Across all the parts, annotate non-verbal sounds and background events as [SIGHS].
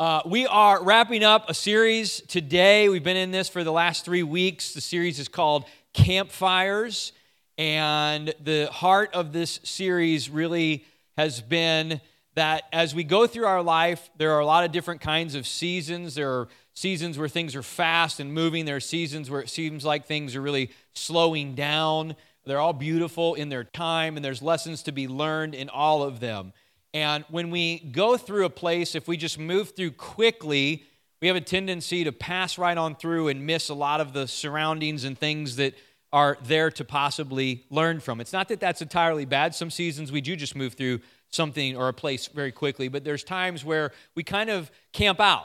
Uh, we are wrapping up a series today. We've been in this for the last three weeks. The series is called Campfires. And the heart of this series really has been that as we go through our life, there are a lot of different kinds of seasons. There are seasons where things are fast and moving, there are seasons where it seems like things are really slowing down. They're all beautiful in their time, and there's lessons to be learned in all of them. And when we go through a place, if we just move through quickly, we have a tendency to pass right on through and miss a lot of the surroundings and things that are there to possibly learn from. It's not that that's entirely bad. Some seasons we do just move through something or a place very quickly, but there's times where we kind of camp out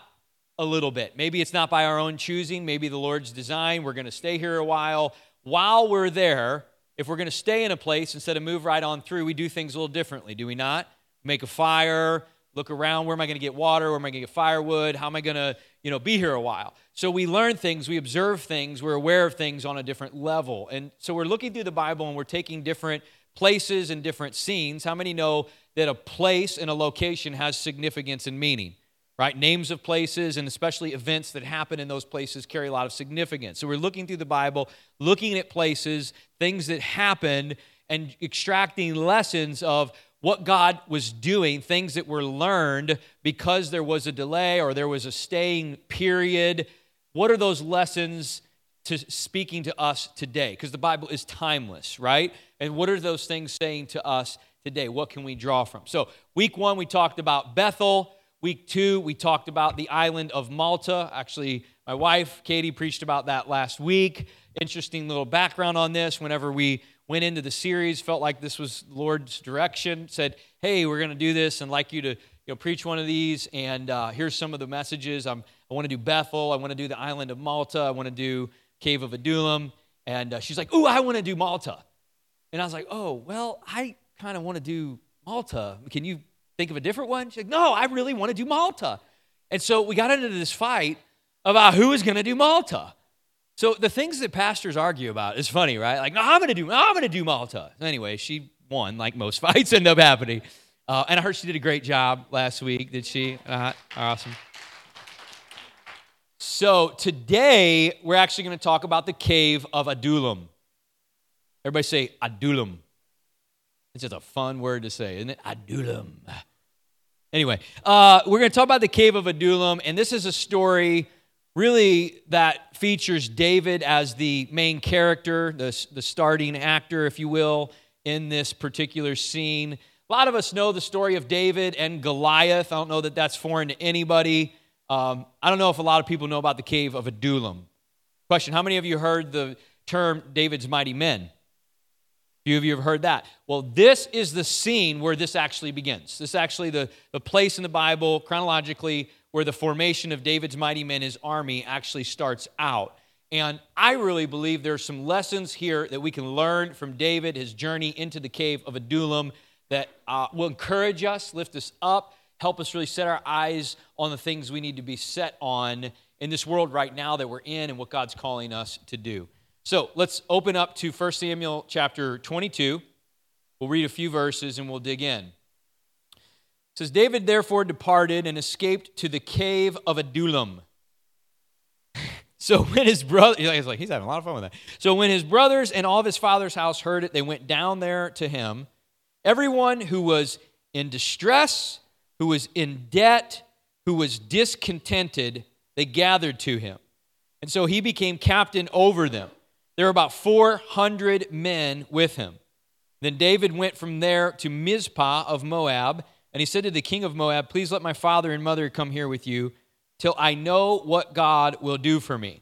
a little bit. Maybe it's not by our own choosing, maybe the Lord's design. We're going to stay here a while. While we're there, if we're going to stay in a place instead of move right on through, we do things a little differently, do we not? Make a fire, look around, where am I going to get water? Where am I going to get firewood? How am I going to, you know, be here a while? So we learn things, we observe things, we're aware of things on a different level. And so we're looking through the Bible and we're taking different places and different scenes. How many know that a place and a location has significance and meaning? Right? Names of places and especially events that happen in those places carry a lot of significance. So we're looking through the Bible, looking at places, things that happened, and extracting lessons of what God was doing, things that were learned because there was a delay or there was a staying period. What are those lessons to speaking to us today? Because the Bible is timeless, right? And what are those things saying to us today? What can we draw from? So, week one, we talked about Bethel. Week two, we talked about the island of Malta. Actually, my wife, Katie, preached about that last week. Interesting little background on this. Whenever we went into the series, felt like this was Lord's direction, said, hey, we're going to do this and like you to you know, preach one of these. And uh, here's some of the messages. I'm, I want to do Bethel. I want to do the island of Malta. I want to do Cave of Adullam. And uh, she's like, ooh, I want to do Malta. And I was like, oh, well, I kind of want to do Malta. Can you think of a different one? She's like, no, I really want to do Malta. And so we got into this fight about who was going to do Malta. So the things that pastors argue about is funny, right? Like, no, I'm going to do, I'm going to do Malta. Anyway, she won, like most [LAUGHS] fights end up happening. Uh, and I heard she did a great job last week. Did she? Uh, awesome. So today we're actually going to talk about the cave of Adullam. Everybody say Adullam. It's just a fun word to say, isn't it? Adullam. Anyway, uh, we're going to talk about the cave of Adullam, and this is a story really that features David as the main character, the, the starting actor, if you will, in this particular scene. A lot of us know the story of David and Goliath. I don't know that that's foreign to anybody. Um, I don't know if a lot of people know about the cave of Adullam. Question How many of you heard the term David's mighty men? Few of you have heard that. Well, this is the scene where this actually begins. This is actually the, the place in the Bible, chronologically, where the formation of David's mighty men, his army, actually starts out. And I really believe there's some lessons here that we can learn from David, his journey into the cave of Adullam, that uh, will encourage us, lift us up, help us really set our eyes on the things we need to be set on in this world right now that we're in and what God's calling us to do. So let's open up to 1 Samuel chapter 22. We'll read a few verses and we'll dig in. It says, David therefore departed and escaped to the cave of Adullam. [LAUGHS] so when his brother, he's like, he's having a lot of fun with that. So when his brothers and all of his father's house heard it, they went down there to him. Everyone who was in distress, who was in debt, who was discontented, they gathered to him. And so he became captain over them. There were about 400 men with him. Then David went from there to Mizpah of Moab and he said to the king of Moab, Please let my father and mother come here with you till I know what God will do for me.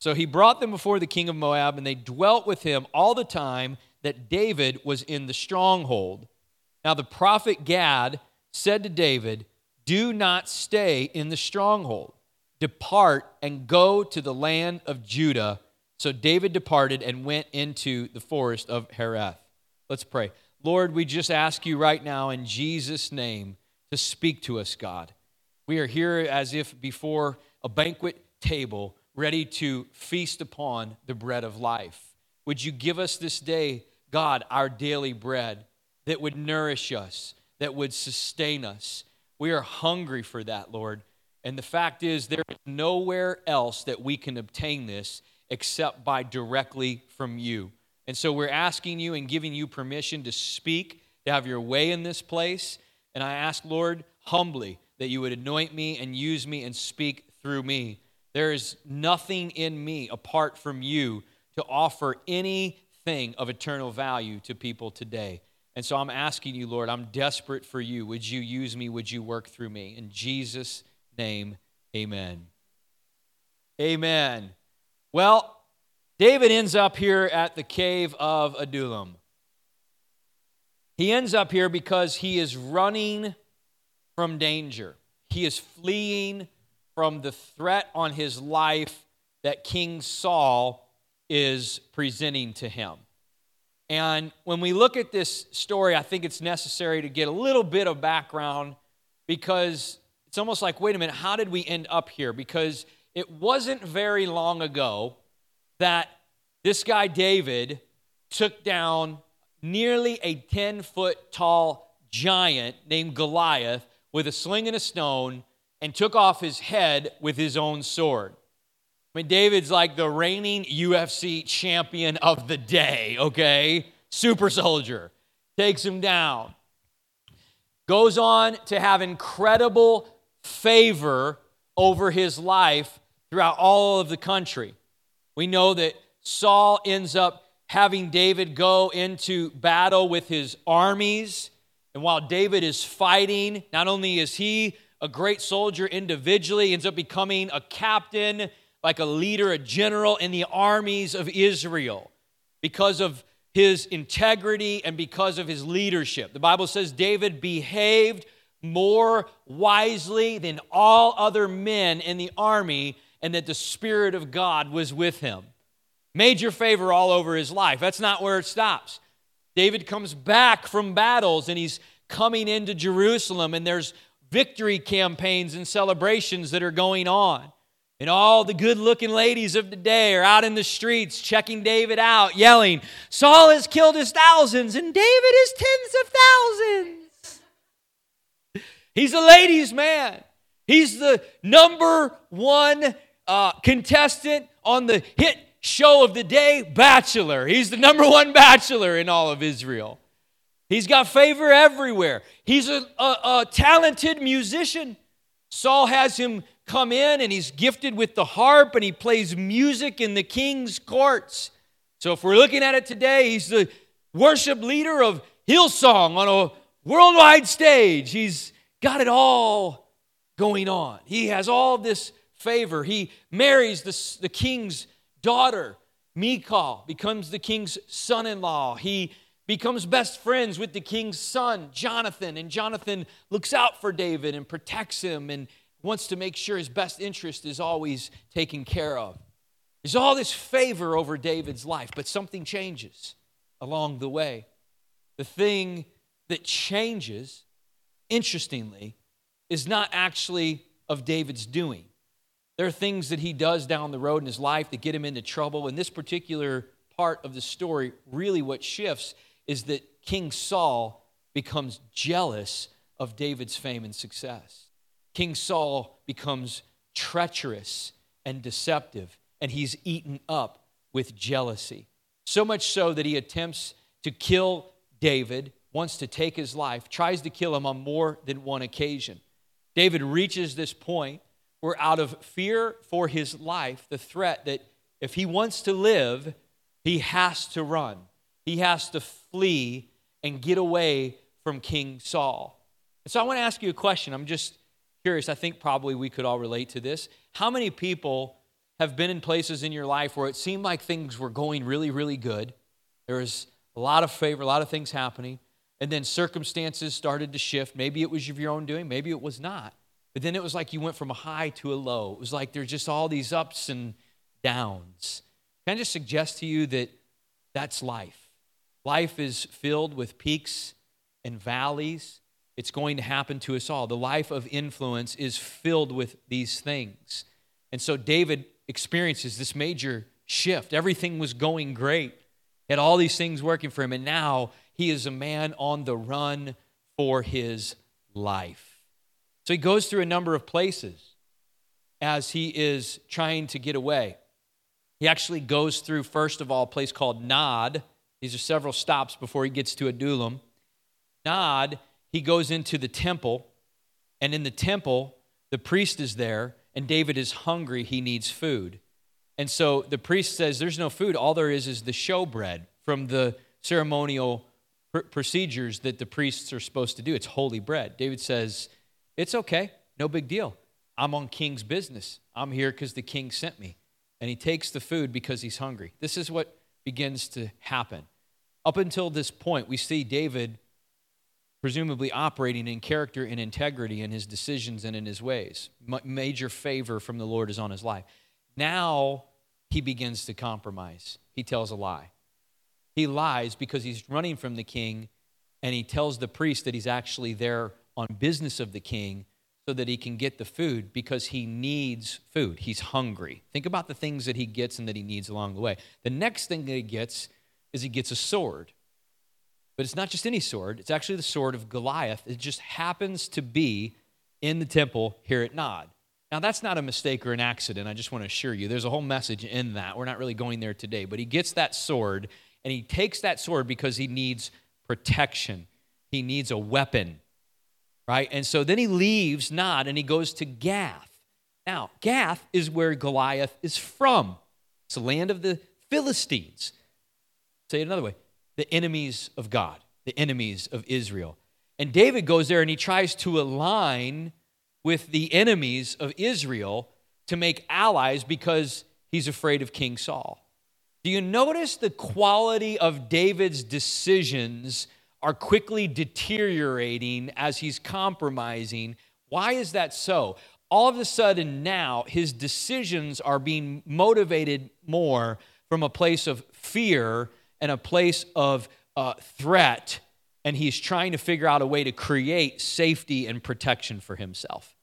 So he brought them before the king of Moab, and they dwelt with him all the time that David was in the stronghold. Now the prophet Gad said to David, Do not stay in the stronghold. Depart and go to the land of Judah. So David departed and went into the forest of Hereth. Let's pray. Lord, we just ask you right now in Jesus' name to speak to us, God. We are here as if before a banquet table, ready to feast upon the bread of life. Would you give us this day, God, our daily bread that would nourish us, that would sustain us? We are hungry for that, Lord. And the fact is, there is nowhere else that we can obtain this except by directly from you. And so we're asking you and giving you permission to speak, to have your way in this place. And I ask, Lord, humbly, that you would anoint me and use me and speak through me. There is nothing in me apart from you to offer anything of eternal value to people today. And so I'm asking you, Lord, I'm desperate for you. Would you use me? Would you work through me? In Jesus' name, amen. Amen. Well, David ends up here at the cave of Adullam. He ends up here because he is running from danger. He is fleeing from the threat on his life that King Saul is presenting to him. And when we look at this story, I think it's necessary to get a little bit of background because it's almost like, wait a minute, how did we end up here? Because it wasn't very long ago that this guy, David, took down nearly a 10 foot tall giant named Goliath with a sling and a stone and took off his head with his own sword. I mean, David's like the reigning UFC champion of the day, okay? Super soldier. Takes him down. Goes on to have incredible favor over his life throughout all of the country. We know that Saul ends up having David go into battle with his armies. And while David is fighting, not only is he a great soldier individually, he ends up becoming a captain like a leader, a general in the armies of Israel because of his integrity and because of his leadership. The Bible says David behaved more wisely than all other men in the army and that the Spirit of God was with him. Major favor all over his life. That's not where it stops. David comes back from battles and he's coming into Jerusalem, and there's victory campaigns and celebrations that are going on. And all the good looking ladies of the day are out in the streets checking David out, yelling, Saul has killed his thousands and David is tens of thousands. He's a ladies' man. He's the number one uh, contestant on the hit show of the day, Bachelor. He's the number one bachelor in all of Israel. He's got favor everywhere. He's a, a, a talented musician. Saul has him come in and he's gifted with the harp and he plays music in the king's courts. So if we're looking at it today, he's the worship leader of Hillsong on a worldwide stage. He's got it all going on. He has all this favor. He marries the, the king's daughter, Michal, becomes the king's son in law. He becomes best friends with the king's son, Jonathan, and Jonathan looks out for David and protects him and wants to make sure his best interest is always taken care of. There's all this favor over David's life, but something changes along the way. The thing that changes, interestingly, is not actually of David's doing. There are things that he does down the road in his life that get him into trouble. In this particular part of the story, really what shifts is that King Saul becomes jealous of David's fame and success. King Saul becomes treacherous and deceptive, and he's eaten up with jealousy. So much so that he attempts to kill David, wants to take his life, tries to kill him on more than one occasion. David reaches this point where, out of fear for his life, the threat that if he wants to live, he has to run, he has to flee and get away from King Saul. And so I want to ask you a question. I'm just curious, I think probably we could all relate to this. How many people have been in places in your life where it seemed like things were going really, really good? There was a lot of favor, a lot of things happening, and then circumstances started to shift. Maybe it was of your own doing, maybe it was not. But then it was like you went from a high to a low. It was like there's just all these ups and downs. Can I just suggest to you that that's life? Life is filled with peaks and valleys. It's going to happen to us all. The life of influence is filled with these things. And so David experiences this major shift. Everything was going great, he had all these things working for him, and now he is a man on the run for his life. So he goes through a number of places. as he is trying to get away. He actually goes through, first of all, a place called Nob. These are several stops before he gets to Adullam. Nob, he goes into the temple, and in the temple, the priest is there, and David is hungry. He needs food. And so the priest says, There's no food. All there is is the showbread from the ceremonial pr- procedures that the priests are supposed to do. It's holy bread. David says, It's okay. No big deal. I'm on king's business. I'm here because the king sent me. And he takes the food because he's hungry. This is what begins to happen. Up until this point, we see David presumably operating in character and integrity in his decisions and in his ways. Major favor from the Lord is on his life. Now he begins to compromise. He tells a lie. He lies because he's running from the king and he tells the priest that he's actually there on business of the king so that he can get the food because he needs food. He's hungry. Think about the things that he gets and that he needs along the way. The next thing that he gets is he gets a sword. But it's not just any sword, it's actually the sword of Goliath. It just happens to be in the temple here at Nob. Now, that's not a mistake or an accident. I just want to assure you. There's a whole message in that. We're not really going there today. But he gets that sword, and he takes that sword because he needs protection, he needs a weapon right? And so then he leaves Nob and he goes to Gath. Now, Gath is where Goliath is from. It's the land of the Philistines. Say it another way the enemies of God, the enemies of Israel. And David goes there and he tries to align with the enemies of Israel to make allies because he's afraid of King Saul. Do you notice the quality of David's decisions are quickly deteriorating as he's compromising. Why is that so? All of a sudden, now his decisions are being motivated more from a place of fear and a place of uh, threat, and he's trying to figure out a way to create safety and protection for himself.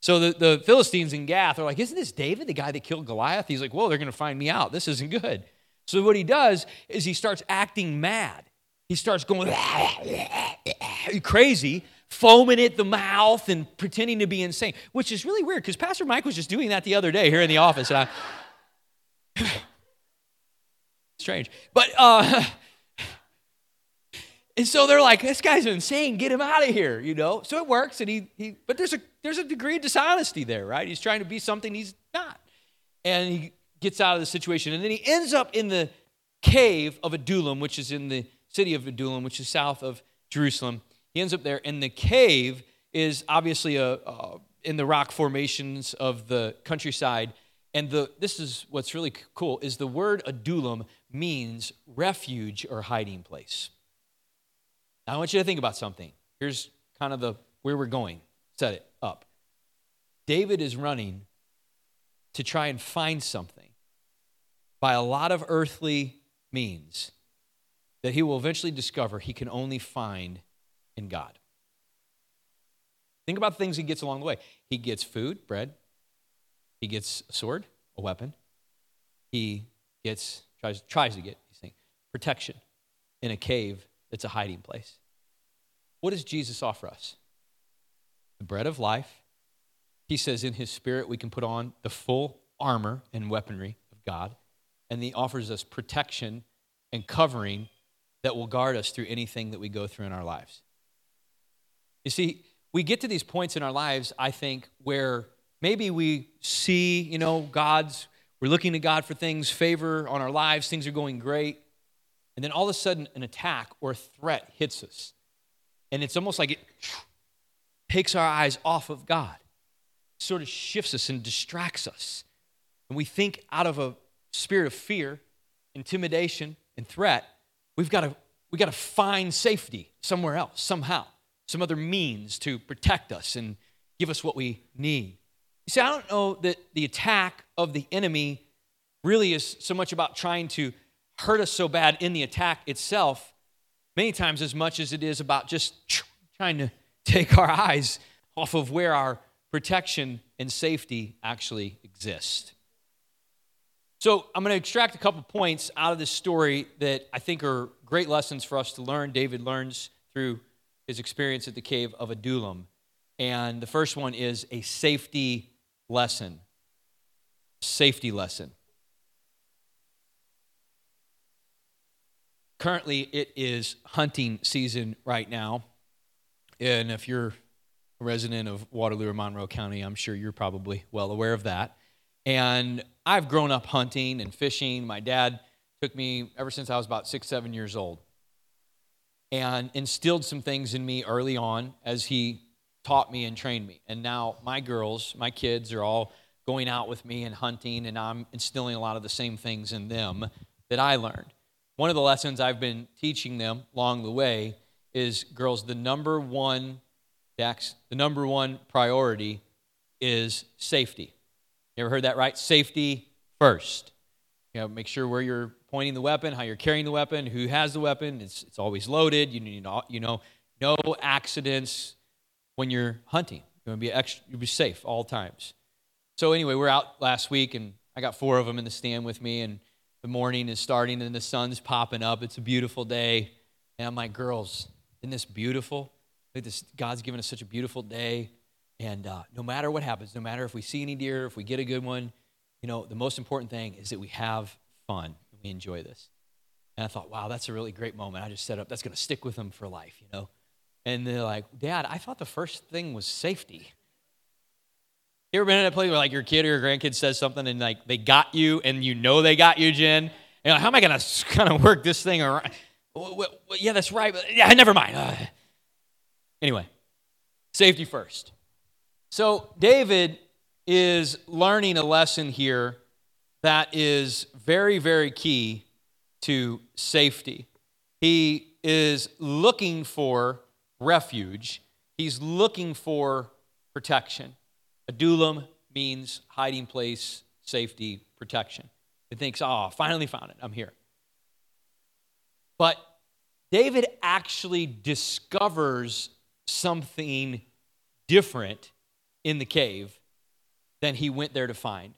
So the, the Philistines in Gath are like, Isn't this David, the guy that killed Goliath? He's like, Whoa, they're going to find me out. This isn't good. So what he does is he starts acting mad he starts going crazy, foaming at the mouth and pretending to be insane, which is really weird because Pastor Mike was just doing that the other day here in the office. And I, [SIGHS] strange. But, uh, [SIGHS] and so they're like, this guy's insane, get him out of here, you know? So it works, and he, he but there's a, there's a degree of dishonesty there, right? He's trying to be something he's not. And he gets out of the situation, and then he ends up in the cave of Adullam, which is in the city of Adullam, which is south of Jerusalem. He ends up there, and the cave is obviously a, uh, in the rock formations of the countryside. And the, this is what's really cool is the word Adullam means refuge or hiding place. Now I want you to think about something. Here's kind of the where we're going. Set it up. David is running to try and find something by a lot of earthly means that he will eventually discover he can only find in God. Think about the things he gets along the way. He gets food, bread. He gets a sword, a weapon. He gets tries tries to get these things protection in a cave that's a hiding place. What does Jesus offer us? The bread of life. He says in his spirit we can put on the full armor and weaponry of God, and he offers us protection and covering that will guard us through anything that we go through in our lives. You see, we get to these points in our lives, I think, where maybe we see, you know, God's, we're looking to God for things, favor on our lives, things are going great. And then all of a sudden, an attack or a threat hits us. And it's almost like it takes our eyes off of God, sort of shifts us and distracts us. And we think out of a spirit of fear, intimidation, and threat We've got to, we got to find safety somewhere else, somehow, some other means to protect us and give us what we need. You see, I don't know that the attack of the enemy really is so much about trying to hurt us so bad in the attack itself, many times as much as it is about just [TSK] trying to take our [LAUGHS] eyes off of where our protection and safety actually exist. So I'm going to extract a couple points out of this story that I think are great lessons for us to learn. David learns through his experience at the cave of Adullam. And the first one is a safety lesson. safety lesson. Currently, it is hunting season right now. And if you're a resident of Waterloo or Monroe County, I'm sure you're probably well aware of that. And I've grown up hunting and fishing. My dad took me ever since I was about six, seven years old and instilled some things in me early on as he taught me and trained me. And now my girls, my kids are all going out with me and hunting, and I'm instilling a lot of the same things in them that I learned. One of the lessons I've been teaching them along the way is girls, the number one, Dax, the number one priority is safety. You ever heard that right? Safety first. You know, make sure where you're pointing the weapon, how you're carrying the weapon, who has the weapon. It's, it's always loaded. You need, all, you know, no accidents when you're hunting. You want to be extra, you'll be safe all times. So anyway, we're out last week, and I got four of them in the stand with me, and the morning is starting, and the sun's popping up. It's a beautiful day, and I'm like, girls, isn't this beautiful? Like this, God's given us such a beautiful day, and uh, no matter what happens, no matter if we see any deer, if we get a good one, you know, the most important thing is that we have fun we enjoy this. And I thought, wow, that's a really great moment. I just set up, that's going to stick with them for life, you know? And they're like, Dad, I thought the first thing was safety. You ever been in a place where like your kid or your grandkid says something and like they got you and you know they got you, Jen? And like, how am I going to kind of work this thing around? Well, yeah, that's right. Yeah, never mind. Uh, anyway, safety first. So David is learning a lesson here that is very, very key to safety. He is looking for refuge, he's looking for protection. Adullam means hiding place, safety, protection. He thinks, oh, finally found it. I'm here. But David actually discovers something different in the cave than he went there to find.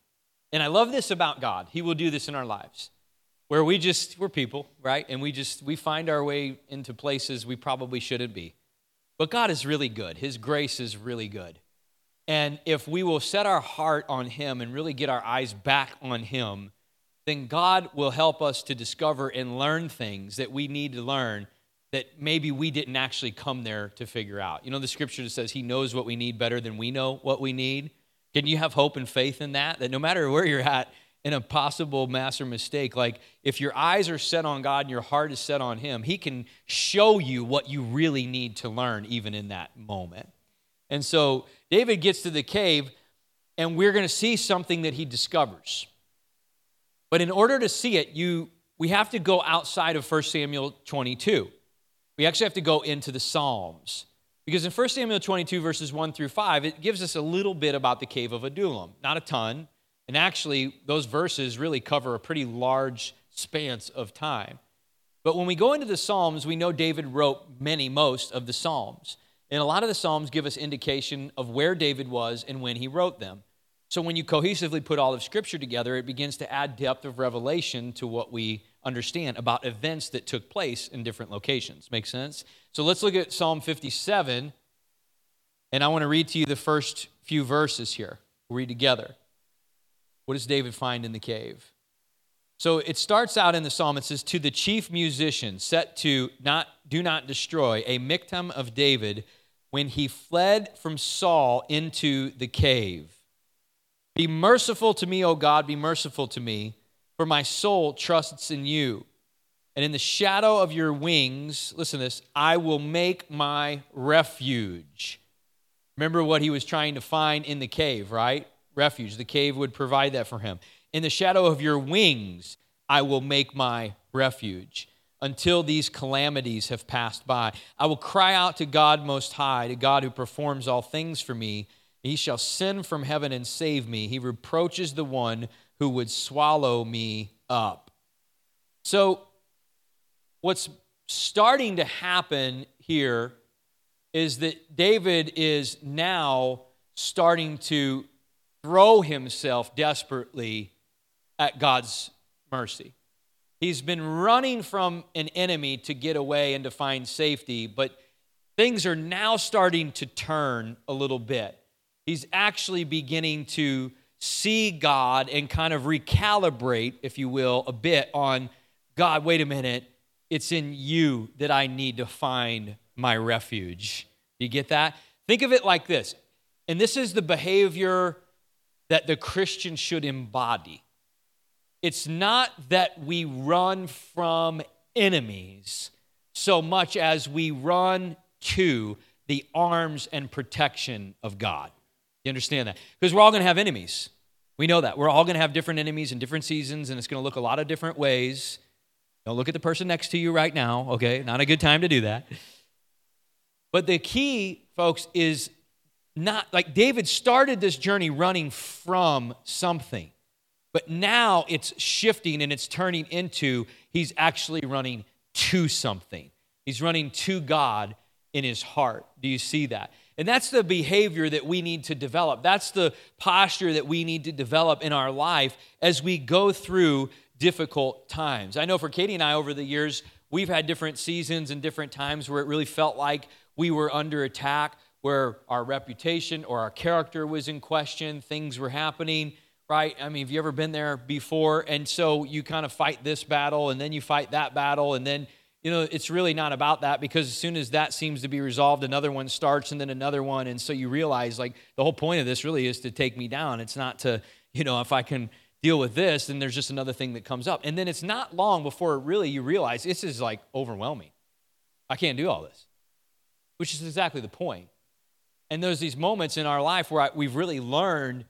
And I love this about God. He will do this in our lives. Where we just we're people, right? And we just we find our way into places we probably shouldn't be. But God is really good. His grace is really good. And if we will set our heart on him and really get our eyes back on him, then God will help us to discover and learn things that we need to learn that maybe we didn't actually come there to figure out. You know, the scripture says he knows what we need better than we know what we need. Can you have hope and faith in that? That no matter where you're at in a possible mass or mistake, like if your eyes are set on God and your heart is set on Him, He can show you what you really need to learn even in that moment. And so David gets to the cave, and we're going to see something that he discovers. But in order to see it, you we have to go outside of 1 Samuel 22. We actually have to go into the Psalms. Because in 1 Samuel 22, verses 1 through 5, it gives us a little bit about the cave of Adullam. Not a ton. And actually, those verses really cover a pretty large span of time. But when we go into the Psalms, we know David wrote many, most of the Psalms. And a lot of the Psalms give us indication of where David was and when he wrote them. So when you cohesively put all of Scripture together, it begins to add depth of revelation to what we understand about events that took place in different locations. Make sense? So let's look at Psalm 57, and I want to read to you the first few verses here. We'll read together. What does David find in the cave? So it starts out in the psalm. It says, "To the chief musician, set to not do not destroy, a miktam of David, when he fled from Saul into the cave. Be merciful to me, O God, be merciful to me." For my soul trusts in you. And in the shadow of your wings, listen to this, I will make my refuge. Remember what he was trying to find in the cave, right? Refuge. The cave would provide that for him. In the shadow of your wings, I will make my refuge until these calamities have passed by. I will cry out to God Most High, to God who performs all things for me. He shall send from heaven and save me. He reproaches the one who would swallow me up. So, what's starting to happen here is that David is now starting to throw himself desperately at God's mercy. He's been running from an enemy to get away and to find safety, but things are now starting to turn a little bit. He's actually beginning to see God and kind of recalibrate, if you will, a bit on God, wait a minute, it's in you that I need to find my refuge. You get that? Think of it like this. And this is the behavior that the Christian should embody. It's not that we run from enemies so much as we run to the arms and protection of God. You understand that? Because we're all going to have enemies. We know that. We're all going to have different enemies in different seasons, and it's going to look a lot of different ways. Don't look at the person next to you right now, okay? Not a good time to do that. But the key, folks, is not like David started this journey running from something, but now it's shifting and it's turning into he's actually running to something. He's running to God in his heart. Do you see that? And that's the behavior that we need to develop. That's the posture that we need to develop in our life as we go through difficult times. I know for Katie and I over the years, we've had different seasons and different times where it really felt like we were under attack, where our reputation or our character was in question, things were happening, right? I mean, have you ever been there before? And so you kind of fight this battle and then you fight that battle and then you know, it's really not about that because as soon as that seems to be resolved, another one starts and then another one. And so you realize, like, the whole point of this really is to take me down. It's not to, you know, if I can deal with this, then there's just another thing that comes up. And then it's not long before really you realize this is like overwhelming. I can't do all this, which is exactly the point. And there's these moments in our life where I, we've really learned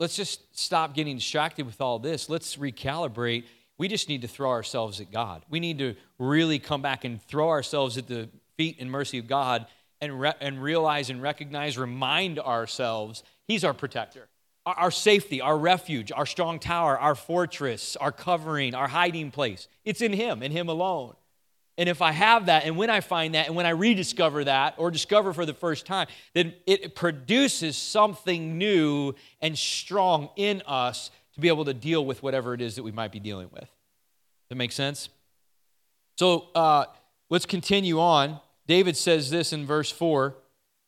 let's just stop getting distracted with all this. Let's recalibrate we just need to throw ourselves at God. We need to really come back and throw ourselves at the feet and mercy of God and, re- and realize and recognize, remind ourselves He's our protector, our, our safety, our refuge, our strong tower, our fortress, our covering, our hiding place. It's in Him and Him alone. And if I have that, and when I find that, and when I rediscover that, or discover for the first time, then it produces something new and strong in us to be able to deal with whatever it is that we might be dealing with. Does that make sense? So uh, let's continue on. David says this in verse 4.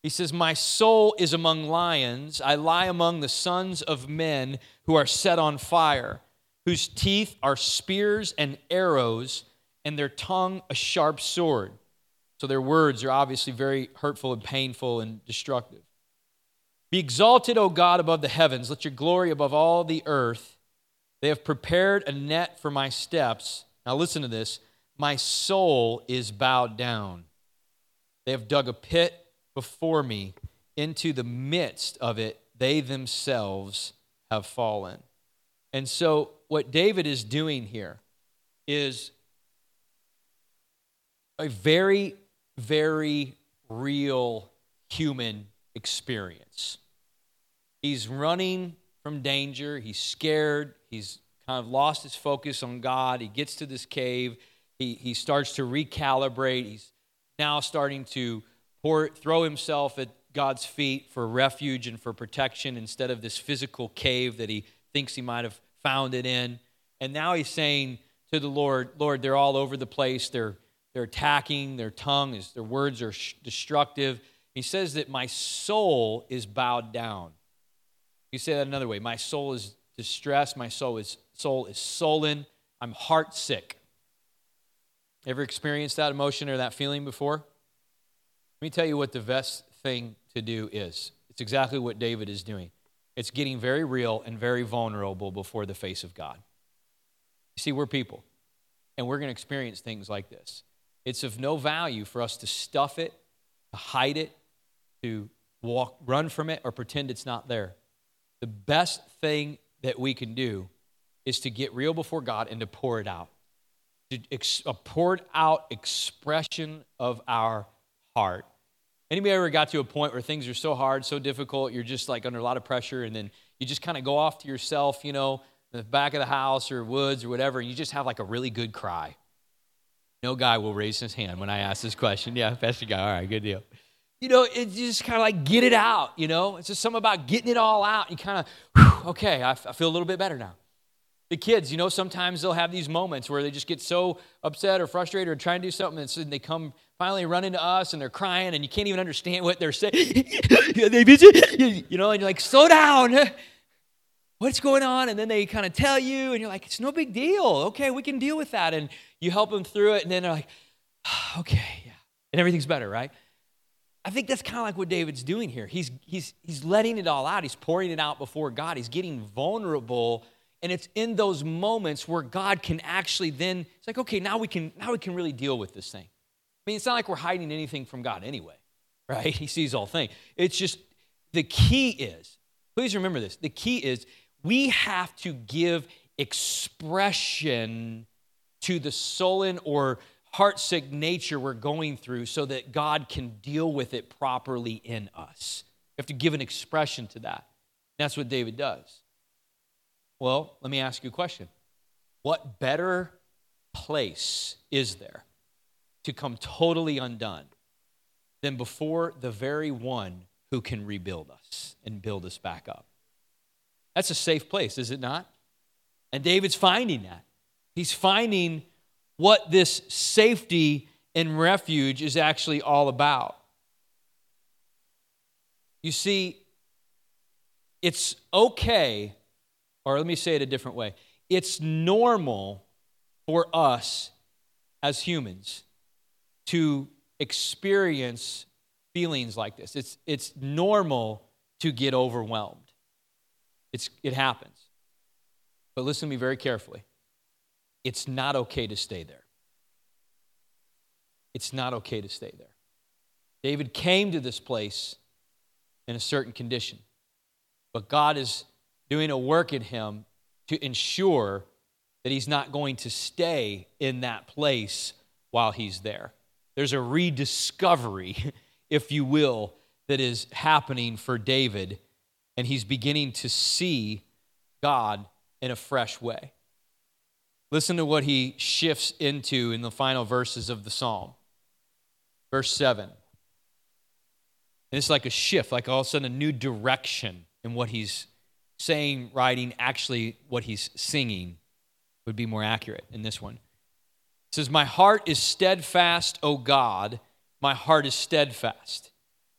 He says, My soul is among lions. I lie among the sons of men who are set on fire, whose teeth are spears and arrows, and their tongue a sharp sword. So their words are obviously very hurtful and painful and destructive. Be exalted, O God, above the heavens. Let your glory above all the earth. They have prepared a net for my steps. Now, listen to this. My soul is bowed down. They have dug a pit before me. Into the midst of it, they themselves have fallen. And so, what David is doing here is a very, very real human experience. He's running from danger, he's scared, he's kind of lost his focus on God. He gets to this cave, he, he starts to recalibrate. He's now starting to pour, throw himself at God's feet for refuge and for protection instead of this physical cave that he thinks he might have found it in. And now he's saying to the Lord, Lord, they're all over the place. They're, they're attacking. Their tongue is, their words are destructive. He says that my soul is bowed down. You say that another way. My soul is distressed. My soul is, soul is sullen. I'm heart sick. Ever experienced that emotion or that feeling before? Let me tell you what the best thing to do is. It's exactly what David is doing. It's getting very real and very vulnerable before the face of God. You see, we're people, and we're going to experience things like this. It's of no value for us to stuff it, to hide it, to walk, run from it, or pretend it's not there. The best thing that we can do is to get real before God and to pour it out. to A poured out expression of our heart. Anybody ever got to a point where things are so hard, so difficult, you're just like under a lot of pressure, and then you just kind of go off to yourself, you know, the back of the house or woods or whatever, and you just have like a really good cry. No guy will raise his hand when I ask this question. Yeah, Pastor Guy, all right, good deal you know, it just kind of like get it out, you know? It's just something about getting it all out. You kind of, okay, I, feel a little bit better now. The kids, you know, sometimes they'll have these moments where they just get so upset or frustrated or trying to do something, and so they come finally run into us and they're crying, and you can't even understand what they're saying. [LAUGHS] you know, and you're like, slow down. [LAUGHS] what's going on? And then they kind of tell you, and you're like, it's no big deal. Okay, we can deal with that. And you help them through it, and then they're like, [SIGHS] okay, yeah. And everything's better, right? I think that's kind of like what David's doing here. He's, he's, he's letting it all out, he's pouring it out before God, he's getting vulnerable. And it's in those moments where God can actually then, it's like, okay, now we can, now we can really deal with this thing. I mean, it's not like we're hiding anything from God anyway, right? [LAUGHS] He sees all things. It's just the key is, please remember this the key is we have to give expression to the sullen or heartsick nature we're going through so that God can deal with it properly in us. We have to give an expression to that. That's what David does. Well, let me ask you a question. What better place is there to come totally undone than before the very one who can rebuild us and build us back up? That's a safe place, is it not? And David's finding that. He's finding what this safety and refuge is actually all about. You see, it's okay, or let me say it a different way it's normal for us as humans to experience feelings like this. It's, it's normal to get overwhelmed. It's, it happens. But listen to me very carefully it's not okay to stay there. It's not okay to stay there. David came to this place in a certain condition, but God is doing a work in him to ensure that he's not going to stay in that place while he's there. There's a rediscovery, [LAUGHS] if you will, that is happening for David, and he's beginning to see God in a fresh way. Listen to what he shifts into in the final verses of the psalm. Verse 7. And it's like a shift, like all of a sudden a new direction in what he's saying, writing, actually what he's singing would be more accurate in this one. It says, My heart is steadfast, O God, my heart is steadfast.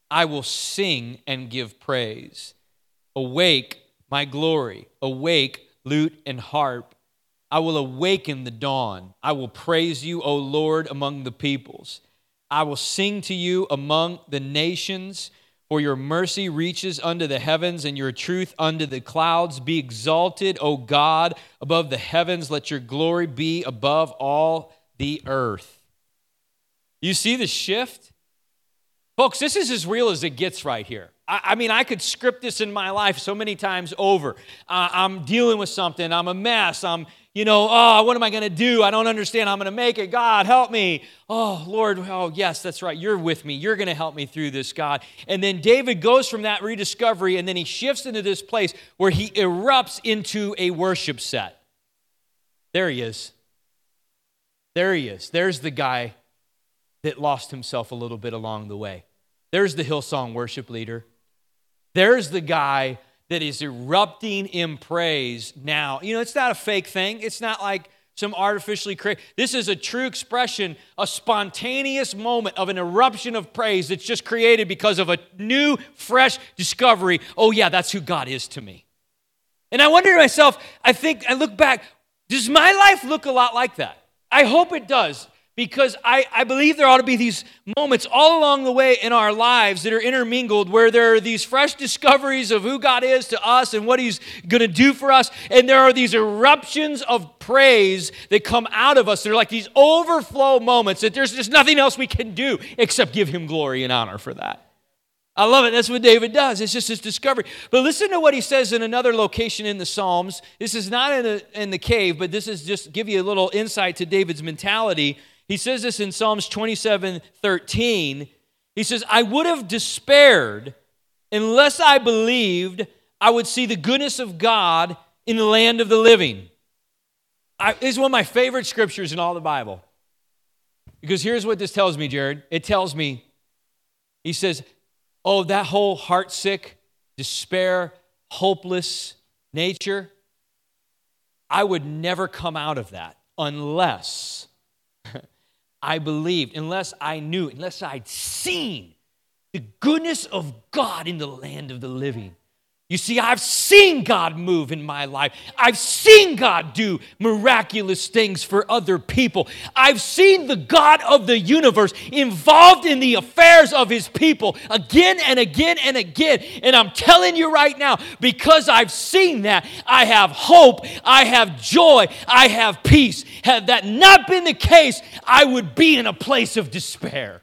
I will sing and give praise. Awake, my glory. Awake, lute and harp. I will awaken the dawn. I will praise you, O Lord, among the peoples. I will sing to you among the nations, for your mercy reaches unto the heavens and your truth unto the clouds. Be exalted, O God, above the heavens. Let your glory be above all the earth. You see the shift? Folks, this is as real as it gets right here. I, mean, I could script this in my life so many times over. Uh, I'm dealing with something, I'm a mess, I'm you know, oh, what am I going to do? I don't understand. I'm going to make it. God, help me. Oh, Lord, oh, yes, that's right. You're with me. You're going to help me through this, God. And then David goes from that rediscovery and then he shifts into this place where he erupts into a worship set. There he is. There he is. There's the guy that lost himself a little bit along the way. There's the Hillsong worship leader. There's the guy that is erupting in praise now. You know, it's not a fake thing. It's not like some artificially created. This is a true expression, a spontaneous moment of an eruption of praise that's just created because of a new, fresh discovery. Oh, yeah, that's who God is to me. And I wonder to myself, I think, I look back, does my life look a lot like that? I hope it does because I, I believe there ought to be these moments all along the way in our lives that are intermingled where there are these fresh discoveries of who God is to us and what He's going to do for us. And there are these eruptions of praise that come out of us. They're like these overflow moments that there's just nothing else we can do except give Him glory and honor for that. I love it. That's what David does. It's just his discovery. But listen to what he says in another location in the Psalms. This is not in the, in the cave, but this is just give you a little insight to David's mentality he says this in Psalms 27 13. He says, I would have despaired unless I believed I would see the goodness of God in the land of the living. I, this is one of my favorite scriptures in all the Bible. Because here's what this tells me, Jared. It tells me, he says, Oh, that whole heartsick, despair, hopeless nature, I would never come out of that unless [LAUGHS] I believed, unless I knew, unless I'd seen the goodness of God in the land of the living. You see, I've seen God move in my life. I've seen God do miraculous things for other people. I've seen the God of the universe involved in the affairs of his people again and again and again. And I'm telling you right now, because I've seen that, I have hope, I have joy, I have peace. Had that not been the case, I would be in a place of despair.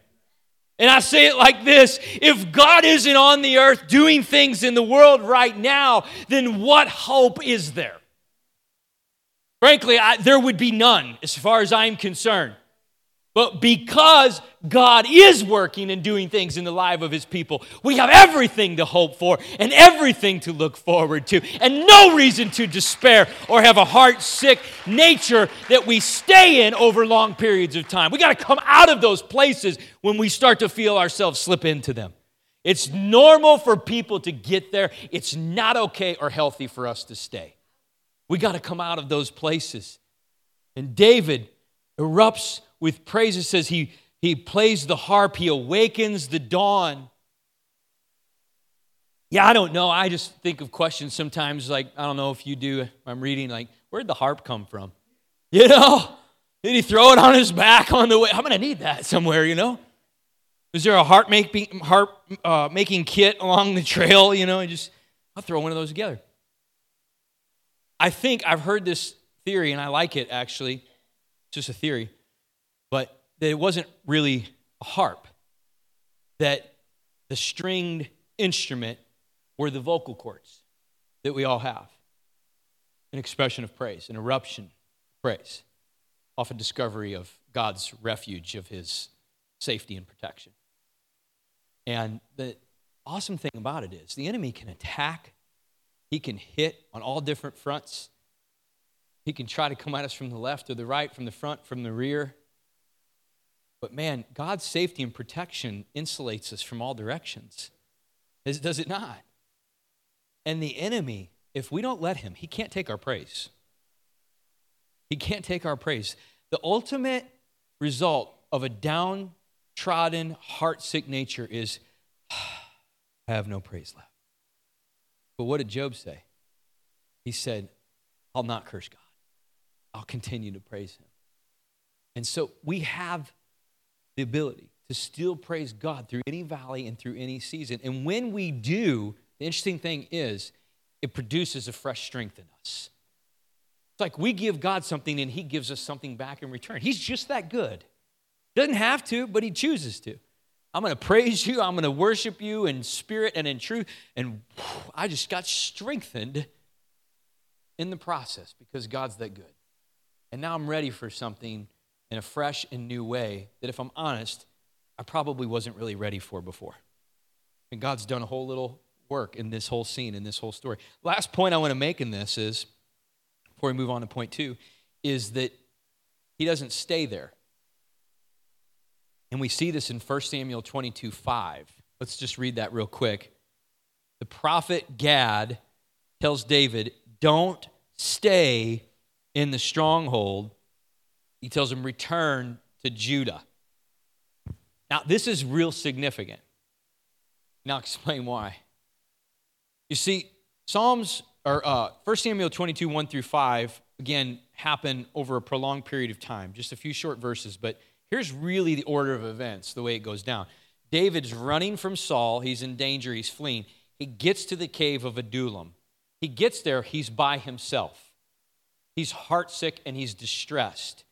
And I say it like this if God isn't on the earth doing things in the world right now, then what hope is there? Frankly, I, there would be none as far as I'm concerned. But because God is working and doing things in the life of his people, we have everything to hope for and everything to look forward to, and no reason to despair or have a heart sick nature that we stay in over long periods of time. We got to come out of those places when we start to feel ourselves slip into them. It's normal for people to get there, it's not okay or healthy for us to stay. We got to come out of those places. And David erupts with praise. It says he, he plays the harp, he awakens the dawn. Yeah, I don't know. I just think of questions sometimes like, I don't know if you do. I'm reading, like, where'd the harp come from? You know? Did he throw it on his back on the way? I'm going to need that somewhere, you know? Is there a harp, make, harp uh, making kit along the trail? You know, and just, I'll throw one of those together. I think I've heard this theory, and I like it actually. It's just a theory that it wasn't really a harp, that the stringed instrument were the vocal cords that we all have an expression of praise, an eruption of praise, off a discovery of God's refuge, of his safety and protection. And the awesome thing about it is the enemy can attack, he can hit on all different fronts. He can try to come at us from the left or the right, from the front, from the rear. But man, God's safety and protection insulates us from all directions. Does it not? And the enemy, if we don't let him, he can't take our praise. He can't take our praise. The ultimate result of a downtrodden, heartsick nature is [SIGHS] I have no praise left. But what did Job say? He said, I'll not curse God. I'll continue to praise him. And so we have the ability to still praise God through any valley and through any season. And when we do, the interesting thing is it produces a fresh strength in us. It's like we give God something and He gives us something back in return. He's just that good. Doesn't have to, but He chooses to. I'm going to praise you. I'm going to worship you in spirit and in truth. And I just got strengthened in the process because God's that good. And now I'm ready for something in a fresh and new way that, if I'm honest, I probably wasn't really ready for before. And God's done a whole little work in this whole scene, in this whole story. Last point I want to make in this is, before we move on to point two, is that he doesn't stay there. And we see this in 1 Samuel 22 5. Let's just read that real quick. The prophet Gad tells David, Don't stay in the stronghold he tells him, return to Judah. Now, this is real significant. Now, I'll explain why. You see, Psalms, or uh, 1 Samuel 22, 1 through 5, again, happen over a prolonged period of time, just a few short verses, but here's really the order of events, the way it goes down. David's running from Saul, he's in danger, he's fleeing. He gets to the cave of Adullam. He gets there, he's by himself. He's heartsick and he's distressed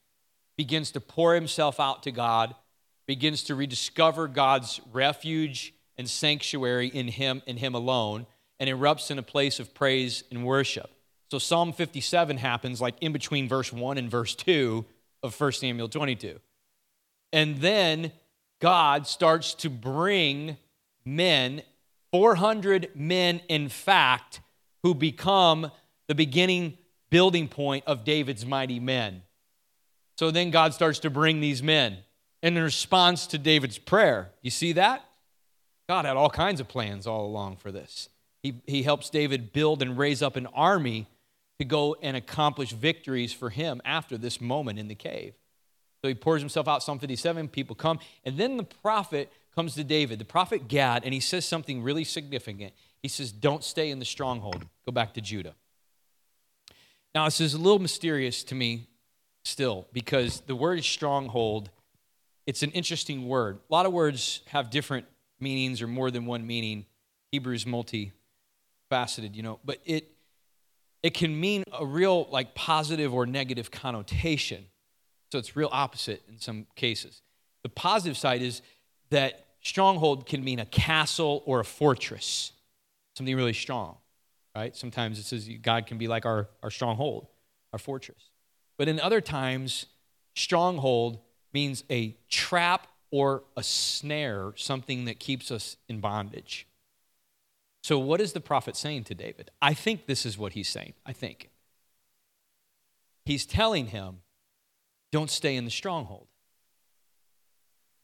begins to pour himself out to God, begins to rediscover God's refuge and sanctuary in him and him alone, and erupts in a place of praise and worship. So Psalm 57 happens like in between verse 1 and verse 2 of 1 Samuel 22. And then God starts to bring men, 400 men in fact, who become the beginning building point of David's mighty men. So then God starts to bring these men in response to David's prayer. You see that? God had all kinds of plans all along for this. He, he helps David build and raise up an army to go and accomplish victories for him after this moment in the cave. So he pours himself out, Psalm 57, people come, and then the prophet comes to David, the prophet Gad, and he says something really significant. He says, Don't stay in the stronghold. Go back to Judah. Now, this is a little mysterious to me still because the word stronghold, it's an interesting word. A lot of words have different meanings or more than one meaning. Hebrew's multifaceted, you know, but it it can mean a real like positive or negative connotation. So it's real opposite in some cases. The positive side is that stronghold can mean a castle or a fortress, something really strong, right? Sometimes it says God can be like our, our stronghold, our fortress. But in other times, stronghold means a trap or a snare, something that keeps us in bondage. So, what is the prophet saying to David? I think this is what he's saying. I think. He's telling him, don't stay in the stronghold.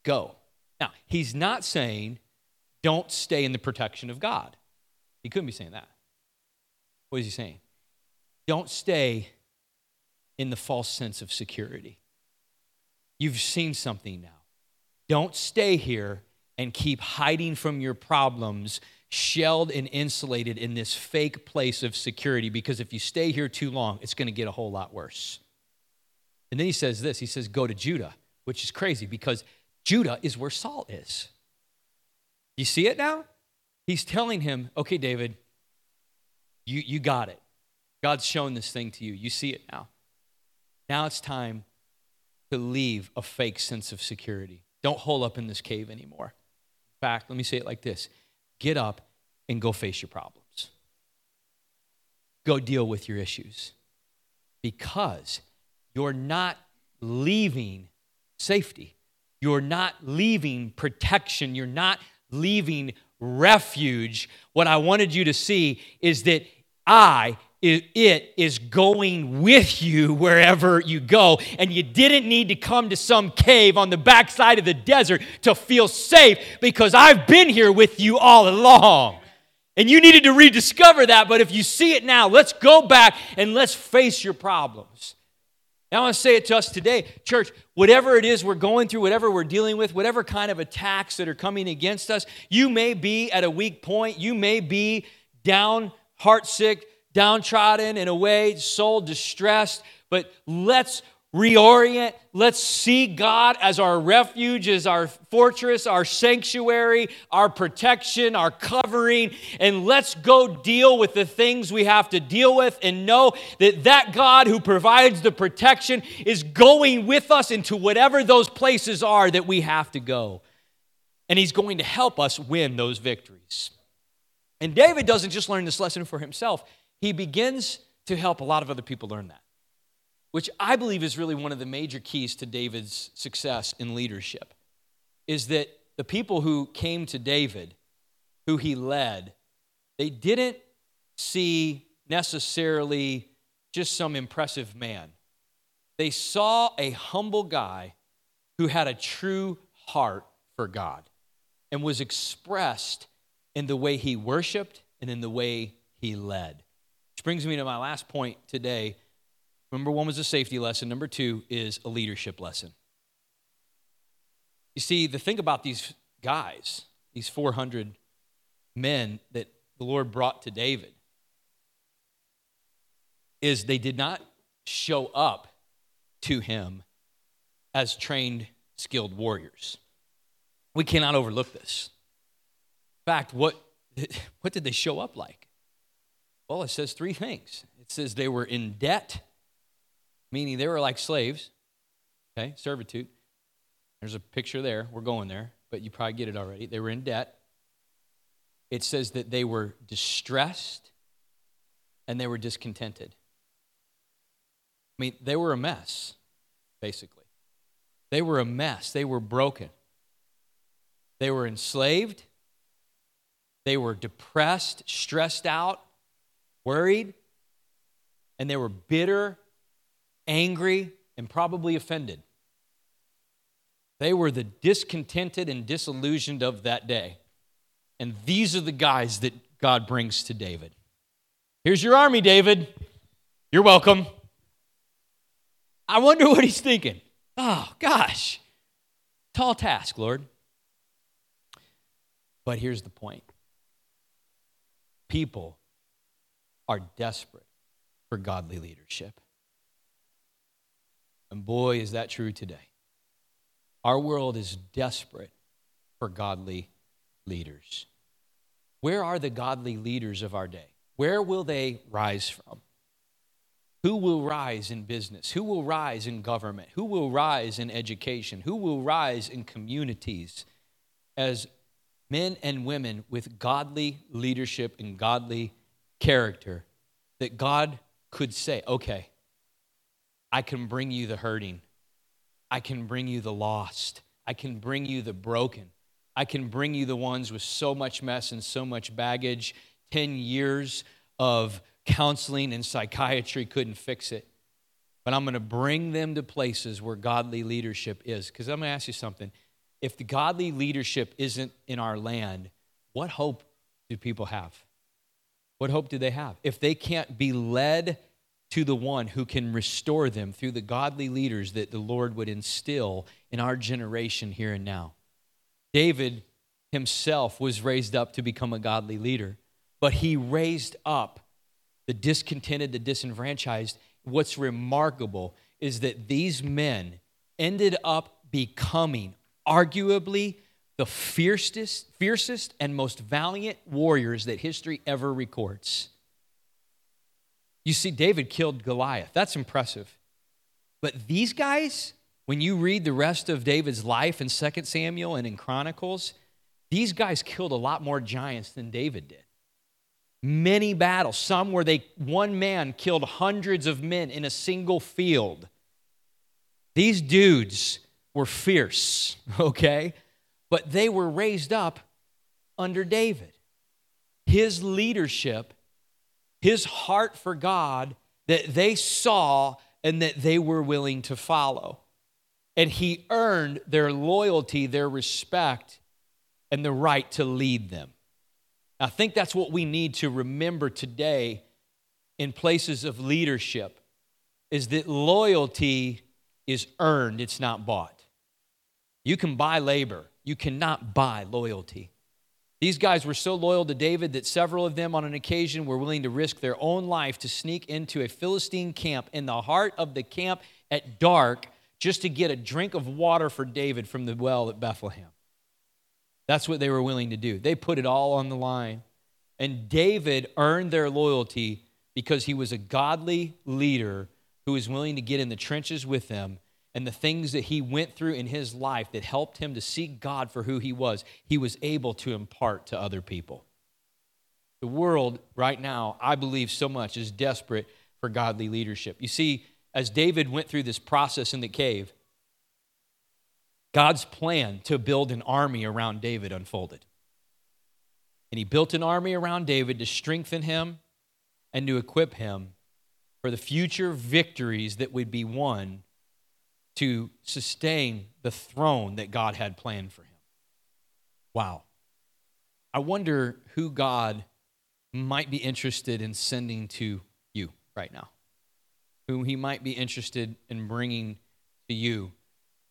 Go. Now, he's not saying, don't stay in the protection of God. He couldn't be saying that. What is he saying? Don't stay in the false sense of security. You've seen something now. Don't stay here and keep hiding from your problems, shelled and insulated in this fake place of security, because if you stay here too long, it's going to get a whole lot worse. And then he says this he says, Go to Judah, which is crazy because Judah is where Saul is. You see it now? He's telling him, Okay, David, you, you got it. God's shown this thing to you. You see it now. Now it's time to leave a fake sense of security. Don't hole up in this cave anymore. In fact, let me say it like this get up and go face your problems. Go deal with your issues because you're not leaving safety. You're not leaving protection. You're not leaving refuge. What I wanted you to see is that I it is going with you wherever you go. And you didn't need to come to some cave on the backside of the desert to feel safe because I've been here with you all along. And you needed to rediscover that, but if you see it now, let's go back and let's face your problems. I want to say it to us today, church, whatever it is we're going through, whatever we're dealing with, whatever kind of attacks that are coming against us, you may be at a weak point, you may be down, heartsick, downtrodden, in a way, soul distressed, but let's reorient. Let's see God as our refuge, as our fortress, our sanctuary, our protection, our covering, and let's go deal with the things we have to deal with and know that that God who provides the protection is going with us into whatever those places are that we have to go. And he's going to help us win those victories. And David doesn't just learn this lesson for himself he begins to help a lot of other people learn that, which I believe is really one of the major keys to David's success in leadership. Is that the people who came to David, who he led, they didn't see necessarily just some impressive man. They saw a humble guy who had a true heart for God and was expressed in the way he worshiped and in the way he led. Brings me to my last point today. Number one was a safety lesson, number two is a leadership lesson. You see, the thing about these guys, these 400 men that the Lord brought to David, is they did not show up to him as trained, skilled warriors. We cannot overlook this. In fact, what, [LAUGHS] what did they show up like? Well, it says three things. It says they were in debt, meaning they were like slaves, okay, servitude. There's a picture there. We're going there, but you probably get it already. They were in debt. It says that they were distressed and they were discontented. I mean, they were a mess, basically. They were a mess. They were broken. They were enslaved. They were depressed, stressed out, worried, and they were bitter, angry, and probably offended. They were the discontented and disillusioned of that day. And these are the guys that God brings to David. Here's your army, David. You're welcome. I wonder what he's thinking. Oh, gosh. Tall task, Lord. But here's the point people are desperate for godly leadership. And boy, is that true today. Our world is desperate for godly leaders. Where are the godly leaders of our day? Where will they rise from? Who will rise in business? Who will rise in government? Who will rise in education? Who will rise in communities as men and women with godly leadership and godly character that God could say, okay, I can bring you the hurting. I can bring you the lost. I can bring you the broken. I can bring you the ones with so much mess and so much baggage. 10 years of counseling and psychiatry couldn't fix it. But I'm going to bring them to places where godly leadership is. Because I'm going to ask you something. If the godly leadership isn't in our land, what hope do people have? What hope do they have? If they can't be led to the one who can restore them through the godly leaders that the Lord would instill in our generation here and now. David himself was raised up to become a godly leader, but he raised up the discontented, the disenfranchised. What's remarkable is that these men ended up becoming arguably the fiercest, fiercest and most valiant warriors that history ever records. You see, David killed Goliath. That's impressive. But these guys, when you read the rest of David's life in 2 Samuel and in Chronicles, these guys killed a lot more giants than David did many battles, some where they one man killed hundreds of men in a single field. These dudes were fierce, [LAUGHS] okay? But they were raised up under David. His leadership, his heart for God that they saw and that they were willing to follow. And he earned their loyalty, their respect, and the right to lead them. I think that's what we need to remember today in places of leadership is that loyalty is earned, it's not bought. You can buy labor, you cannot buy loyalty. These guys were so loyal to David that several of them, on an occasion, were willing to risk their own life to sneak into a Philistine camp in the heart of the camp at dark just to get a drink of water for David from the well at Bethlehem. That's what they were willing to do. They put it all on the line. And David earned their loyalty because he was a godly leader who was willing to get in the trenches with them and the things that he went through in his life that helped him to seek God for who he was, he was able to impart to other people. The world right now, I believe so much, is desperate for godly leadership. You see, as David went through this process in the cave, God's plan to build an army around David unfolded. And he built an army around David to strengthen him and to equip him for the future victories that would be won to sustain the throne that God had planned for him. Wow. I wonder who God might be interested in sending to you right now, whom he might be interested in bringing to you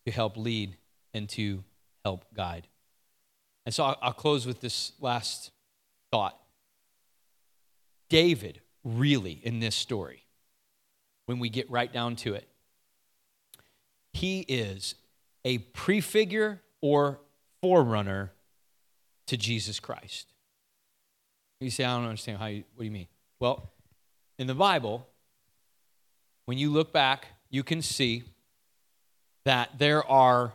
to help lead and to help guide. And so I'll close with this last thought. David, really, in this story, when we get right down to it, he is a prefigure or forerunner to Jesus Christ. You say, I don't understand how you, what do you mean? Well, in the Bible, when you look back, you can see that there are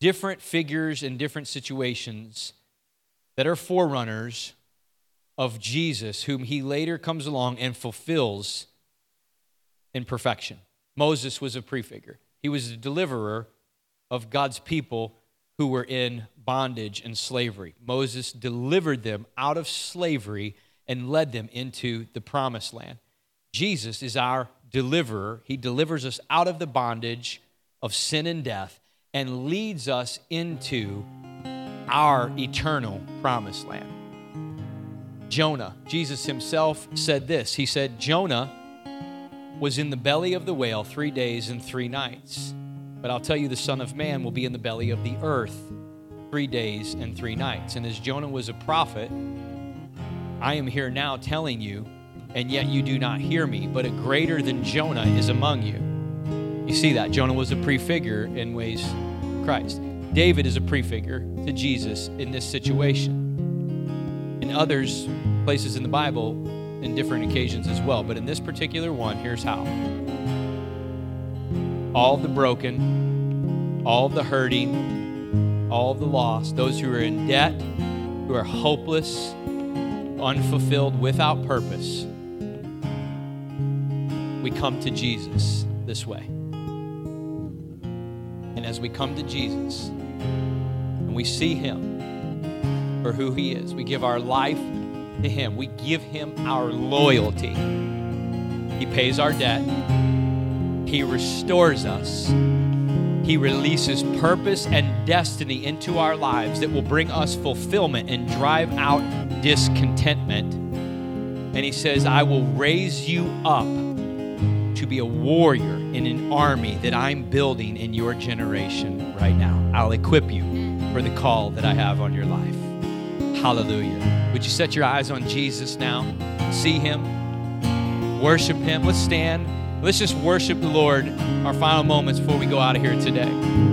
different figures in different situations that are forerunners of Jesus, whom he later comes along and fulfills in perfection. Moses was a prefigure, he was the deliverer of God's people who were in bondage and slavery. Moses delivered them out of slavery and led them into the promised land. Jesus is our deliverer. He delivers us out of the bondage of sin and death and leads us into our eternal promised land. Jonah, Jesus himself said this. He said, Jonah was in the belly of the whale three days and three nights. But I'll tell you, the Son of Man will be in the belly of the earth three days and three nights. And as Jonah was a prophet, I am here now telling you, and yet you do not hear me. But a greater than Jonah is among you. You see that? Jonah was a prefigure in ways Christ. David is a prefigure to Jesus in this situation. In others, places in the Bible, in different occasions as well. But in this particular one, here's how all the broken, all the hurting, all the lost, those who are in debt, who are hopeless, unfulfilled, without purpose, we come to Jesus this way. And as we come to Jesus and we see Him for who He is, we give our life to Him, we give Him our loyalty. He pays our debt, He restores us. He releases purpose and destiny into our lives that will bring us fulfillment and drive out discontentment. And He says, I will raise you up to be a warrior in an army that I'm building in your generation right now. I'll equip you for the call that I have on your life. Hallelujah. Would you set your eyes on Jesus now? See him, worship him. Let's stand. Let's just worship the Lord our final moments before we go out of here today.